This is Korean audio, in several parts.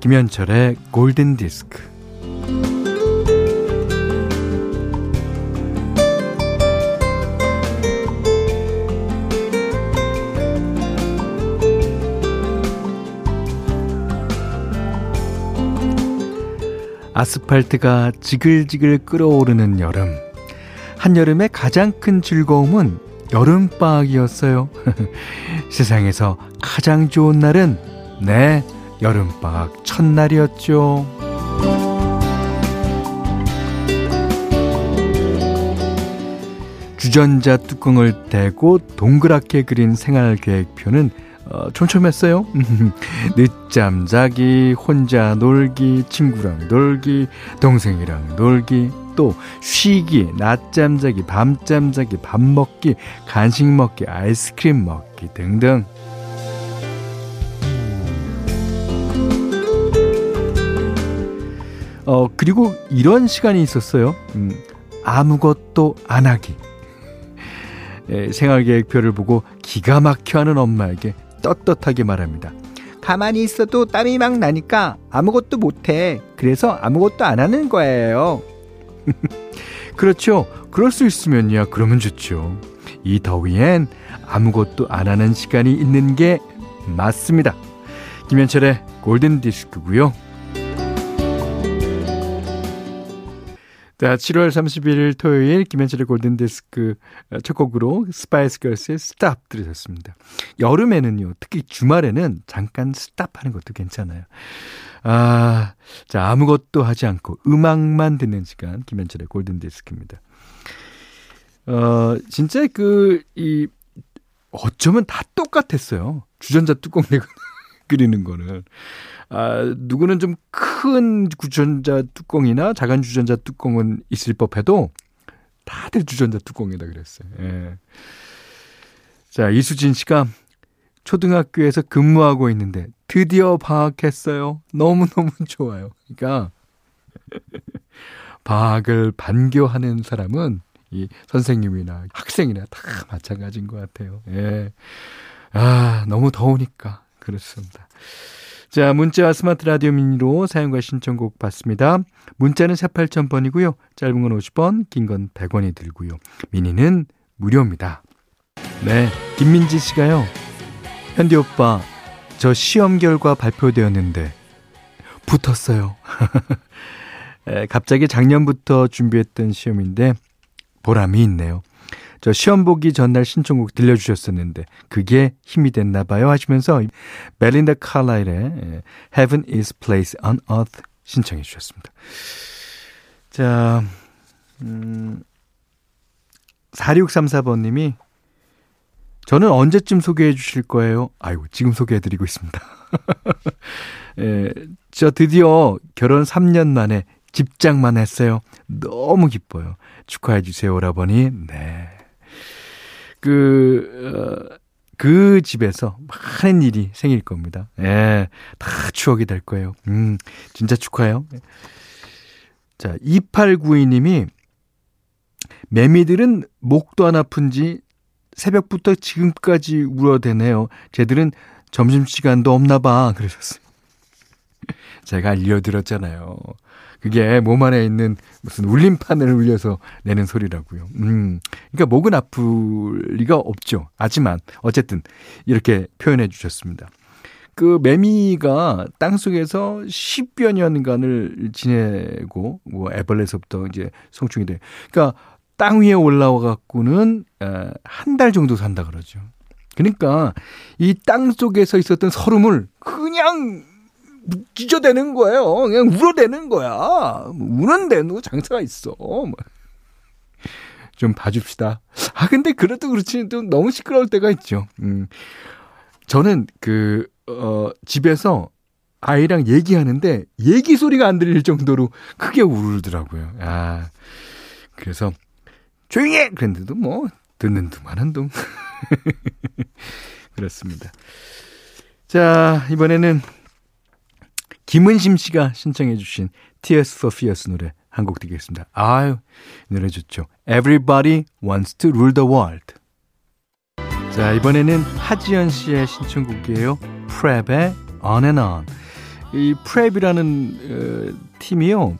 김현철의 골든 디스크. 아스팔트가 지글지글 끓어오르는 여름. 한여름의 가장 큰 즐거움은 여름방학이었어요. 세상에서 가장 좋은 날은, 네, 여름방학 첫날이었죠. 주전자 뚜껑을 대고 동그랗게 그린 생활 계획표는 어, 촘촘했어요. 늦잠 자기, 혼자 놀기, 친구랑 놀기, 동생이랑 놀기, 또 쉬기, 낮잠 자기, 밤잠 자기, 밥 먹기, 간식 먹기, 아이스크림 먹기 등등. 어, 그리고 이런 시간이 있었어요. 음, 아무것도 안 하기. 예, 생활계획표를 보고 기가 막혀 하는 엄마에게 떳떳하게 말합니다. 가만히 있어도 땀이 막 나니까 아무것도 못해. 그래서 아무것도 안 하는 거예요. 그렇죠. 그럴 수 있으면야 그러면 좋죠. 이 더위엔 아무것도 안 하는 시간이 있는 게 맞습니다. 김현철의 골든 디스크고요. 자, 7월 31일 토요일 김현철의 골든디스크 어, 첫 곡으로 스파이스 걸스의 Stop 들으셨습니다. 여름에는요, 특히 주말에는 잠깐 stop 하는 것도 괜찮아요. 아, 자, 아무것도 하지 않고 음악만 듣는 시간 김현철의 골든디스크입니다. 어, 진짜 그, 이, 어쩌면 다 똑같았어요. 주전자 뚜껑 내고 끓이는 거는. 아, 누구는 좀 큰 주전자 뚜껑이나 작은 주전자 뚜껑은 있을 법해도 다들 주전자 뚜껑이다 그랬어요. 예. 자, 이수진 씨가 초등학교에서 근무하고 있는데 드디어 방학했어요. 너무너무 좋아요. 그러니까 방학을 반겨하는 사람은 이 선생님이나 학생이나 다 마찬가지인 것 같아요. 예. 아, 너무 더우니까. 그렇습니다. 자, 문자와 스마트 라디오 미니로 사용과 신청곡 받습니다. 문자는 4 8000번이고요. 짧은 건 50원, 긴 건 100원이 들고요. 미니는 무료입니다. 네, 김민지 씨가요. 현디 오빠, 저 시험 결과 발표되었는데 붙었어요. 에, 갑자기 작년부터 준비했던 시험인데 보람이 있네요. 저 시험 보기 전날 신청곡 들려주셨었는데 그게 힘이 됐나 봐요 하시면서 멜린다 칼라일의 Heaven is Place on Earth 신청해 주셨습니다. 자, 음, 4634번님이 저는 언제쯤 소개해 주실 거예요? 아이고, 지금 소개해 드리고 있습니다. 예, 저 드디어 결혼 3년 만에 집장만 했어요. 너무 기뻐요. 축하해 주세요, 오라버니. 네. 그, 어, 그 집에서 많은 일이 생길 겁니다. 예, 다 추억이 될 거예요. 음, 진짜 축하해요. 자, 2892님이 매미들은 목도 안 아픈 지 새벽부터 지금까지 울어대네요. 쟤들은 점심시간도 없나 봐. 그러셨어요. 제가 알려드렸잖아요. 그게 몸 안에 있는 무슨 울림판을 울려서 내는 소리라고요. 음. 그러니까 목은 아플 리가 없죠. 하지만 어쨌든 이렇게 표현해 주셨습니다. 그 매미가 땅 속에서 10여 년간을 지내고 뭐 애벌레서부터 이제 성충이 돼. 그러니까 땅 위에 올라와 갖고는 한 달 정도 산다 그러죠. 그러니까 이 땅 속에서 있었던 서름을 그냥 찢어대는 거예요. 그냥 울어대는 거야. 우는 데는 장사가 있어. 뭐. 좀 봐줍시다. 아, 근데 그래도 그렇지. 좀 너무 시끄러울 때가 있죠. 음. 저는 그, 어, 집에서 아이랑 얘기하는데 얘기 소리가 안 들릴 정도로 크게 울더라고요. 아. 그래서 조용히 해! 그랬는데도 뭐, 듣는 둥마는 둥. 그렇습니다. 자, 이번에는 김은심 씨가 신청해 주신 Tears for Fears 노래 한 곡 듣겠습니다. 아유, 노래 좋죠. Everybody wants to rule the world. 자, 이번에는 하지연 씨의 신청곡이에요. 프랩의 On and On. 이 프랩이라는 어, 팀이요.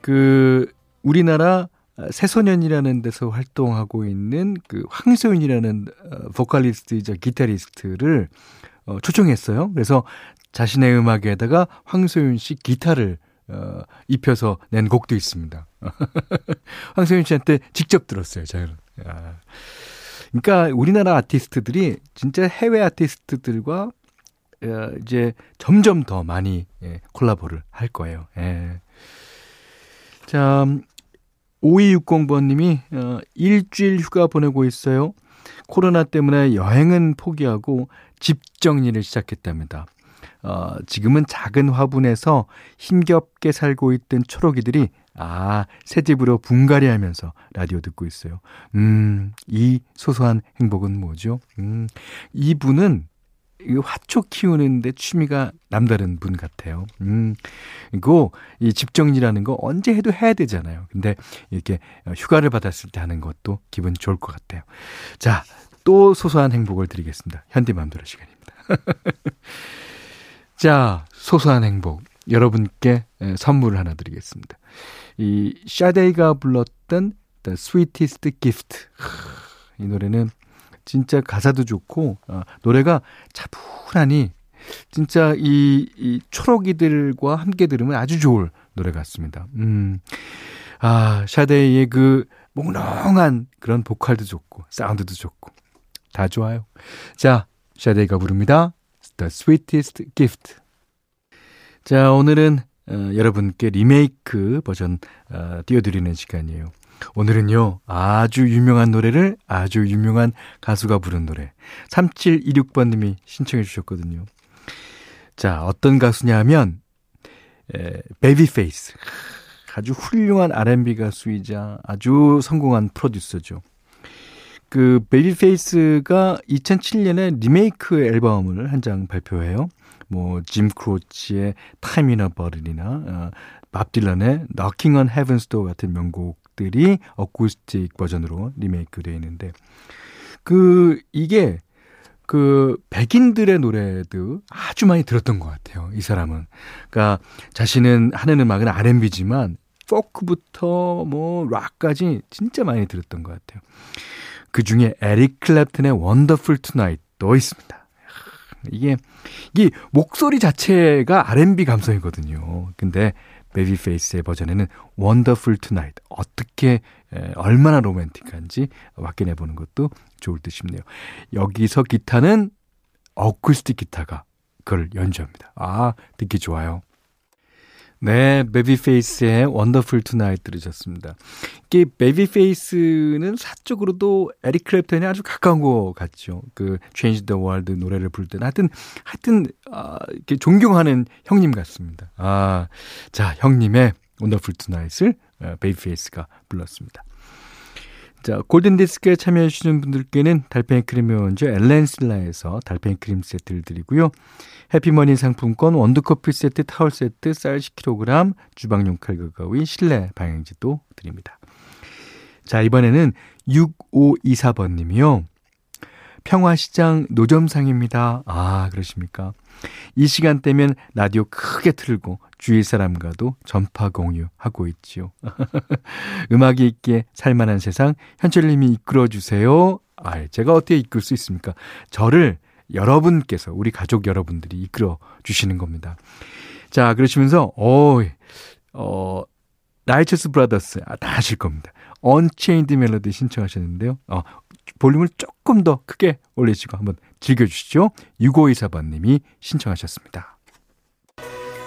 그 우리나라 새소년이라는 데서 활동하고 있는 그 황소윤이라는 어, 보컬리스트이자 기타리스트를 어, 초청했어요. 그래서 자신의 음악에다가 황소윤 씨 기타를 어, 입혀서 낸 곡도 있습니다. 황소윤 씨한테 직접 들었어요, 저는. 야. 그러니까 우리나라 아티스트들이 진짜 해외 아티스트들과 어, 이제 점점 더 많이 예, 콜라보를 할 거예요. 예. 자, 5260번님이 어, 일주일 휴가 보내고 있어요. 코로나 때문에 여행은 포기하고 집 정리를 시작했답니다. 어, 지금은 작은 화분에서 힘겹게 살고 있던 초록이들이 아, 새 집으로 분갈이 하면서 라디오 듣고 있어요. 음, 이 소소한 행복은 뭐죠? 음, 이분은 이 화초 키우는데 취미가 남다른 분 같아요. 음, 이거 이 집 정리라는 거 언제 해도 해야 되잖아요. 근데 이렇게 휴가를 받았을 때 하는 것도 기분 좋을 것 같아요. 자, 또 소소한 행복을 드리겠습니다. 현대맘대로 시간입니다. 자, 소소한 행복. 여러분께 선물을 하나 드리겠습니다. 이 샤데이가 불렀던 The Sweetest Gift. 이 노래는 진짜 가사도 좋고 어, 노래가 차분하니 진짜 이, 이 초록이들과 함께 들으면 아주 좋을 노래 같습니다. 음. 아, 샤데이의 그 몽롱한 그런 보컬도 좋고 사운드도 좋고 다 좋아요. 자, 샤데이가 부릅니다. The Sweetest Gift. 자, 오늘은 어, 여러분께 리메이크 버전 어, 띄워드리는 시간이에요. 오늘은요, 아주 유명한 노래를 아주 유명한 가수가 부른 노래. 3726번님이 신청해 주셨거든요. 자, 어떤 가수냐 하면, 에, 베이비페이스. 아주 훌륭한 R&B 가수이자 아주 성공한 프로듀서죠. 그 베이비페이스가 2007년에 리메이크 앨범을 한 장 발표해요. 뭐, 짐 크로치의 Time in a Bottle이나, 어, 밥 딜런의 Knocking on Heaven's Door 같은 명곡 곡들이 어쿠스틱 버전으로 리메이크 되어 있는데 그 이게 그 백인들의 노래도 아주 많이 들었던 것 같아요. 이 사람은. 그러니까 자신은 하는 음악은 R&B지만 포크부터 뭐 락까지 진짜 많이 들었던 것 같아요. 그 중에 에릭 클랩튼의 Wonderful Tonight도 있습니다. 이게 이 목소리 자체가 R&B 감성이거든요. 근데 베이비페이스의 버전에는 Wonderful Tonight 어떻게 에, 얼마나 로맨틱한지 확인해 보는 것도 좋을 듯 싶네요. 여기서 기타는 어쿠스틱 기타가 그걸 연주합니다. 아, 듣기 좋아요. 네, 베비페이스의 Wonderful Tonight 들으셨습니다. 이게 베비페이스는 사적으로도 에릭 클랩턴이 아주 가까운 것 같죠. 그 Change the World 노래를 부를 때는 하여튼 하여튼 아, 이렇게 존경하는 형님 같습니다. 아, 자, 형님의 Wonderful Tonight을 베이비페이스가 불렀습니다. 자, 골든디스크에 참여해주시는 분들께는 달팽이 크림의 원조 엘렌실라에서 달팽이 크림 세트를 드리고요. 해피머니 상품권 원두커피 세트, 타월 세트, 쌀 10kg, 주방용 칼과 가위, 실내 방향지도 드립니다. 자, 이번에는 6524번님이요. 평화시장 노점상입니다. 아, 그러십니까? 이 시간대면 라디오 크게 틀고 주위 사람과도 전파 공유하고 있지요. 음악이 있기에 살만한 세상 현철님이 이끌어 주세요. 아, 제가 어떻게 이끌 수 있습니까? 저를 여러분께서 우리 가족 여러분들이 이끌어 주시는 겁니다. 자, 그러시면서 어, 어 라이처스 브라더스 아, 다 하실 겁니다. Unchained Melody 신청하셨는데요. 어, 볼륨을 조금 더 크게 올리시고 한번 즐겨주시죠. 6524번님이 신청하셨습니다.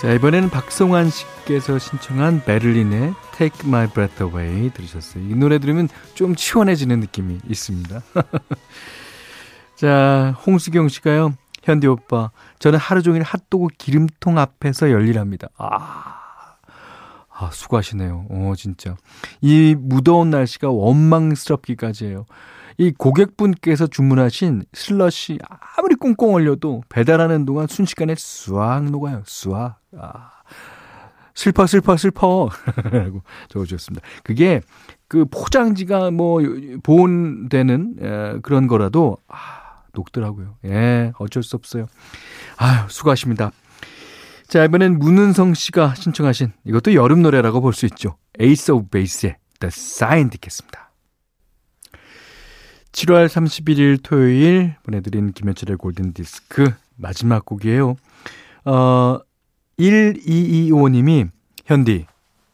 자, 이번에는 박송환 씨께서 신청한 베를린의 Take My Breath Away 들으셨어요. 이 노래 들으면 좀 시원해지는 느낌이 있습니다. 자, 홍수경 씨가요. 현디 오빠, 저는 하루 종일 핫도그 기름통 앞에서 열일합니다. 아, 아, 수고하시네요. 어, 진짜. 이 무더운 날씨가 원망스럽기까지 해요. 이 고객분께서 주문하신 슬러시 아무리 꽁꽁 얼려도 배달하는 동안 순식간에 수확 녹아요. 수확. 아. 슬퍼, 슬퍼, 슬퍼. 라고 적어주셨습니다. 그게 그 포장지가 뭐 보온되는 에, 그런 거라도, 아, 녹더라고요. 예, 어쩔 수 없어요. 아유, 수고하십니다. 자, 이번엔 문은성 씨가 신청하신 이것도 여름 노래라고 볼 수 있죠. Ace of Base의 The Sign 듣겠습니다. 7월 31일 토요일 보내드린 김현철의 골든디스크 마지막 곡이에요. 어, 1225님이 현디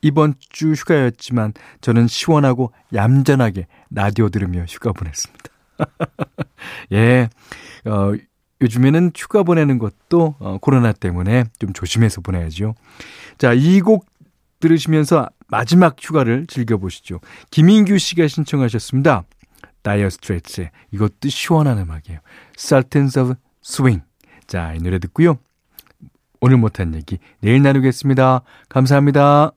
이번 주 휴가였지만 저는 시원하고 얌전하게 라디오 들으며 휴가 보냈습니다. 예, 어, 요즘에는 휴가 보내는 것도 어, 코로나 때문에 좀 조심해서 보내야죠. 자, 이 곡 들으시면서 마지막 휴가를 즐겨보시죠. 김인규 씨가 신청하셨습니다. 다이어 스트레이트의 이것도 시원한 음악이에요. Sultans of Swing. 자, 이 노래 듣고요. 오늘 못한 얘기 내일 나누겠습니다. 감사합니다.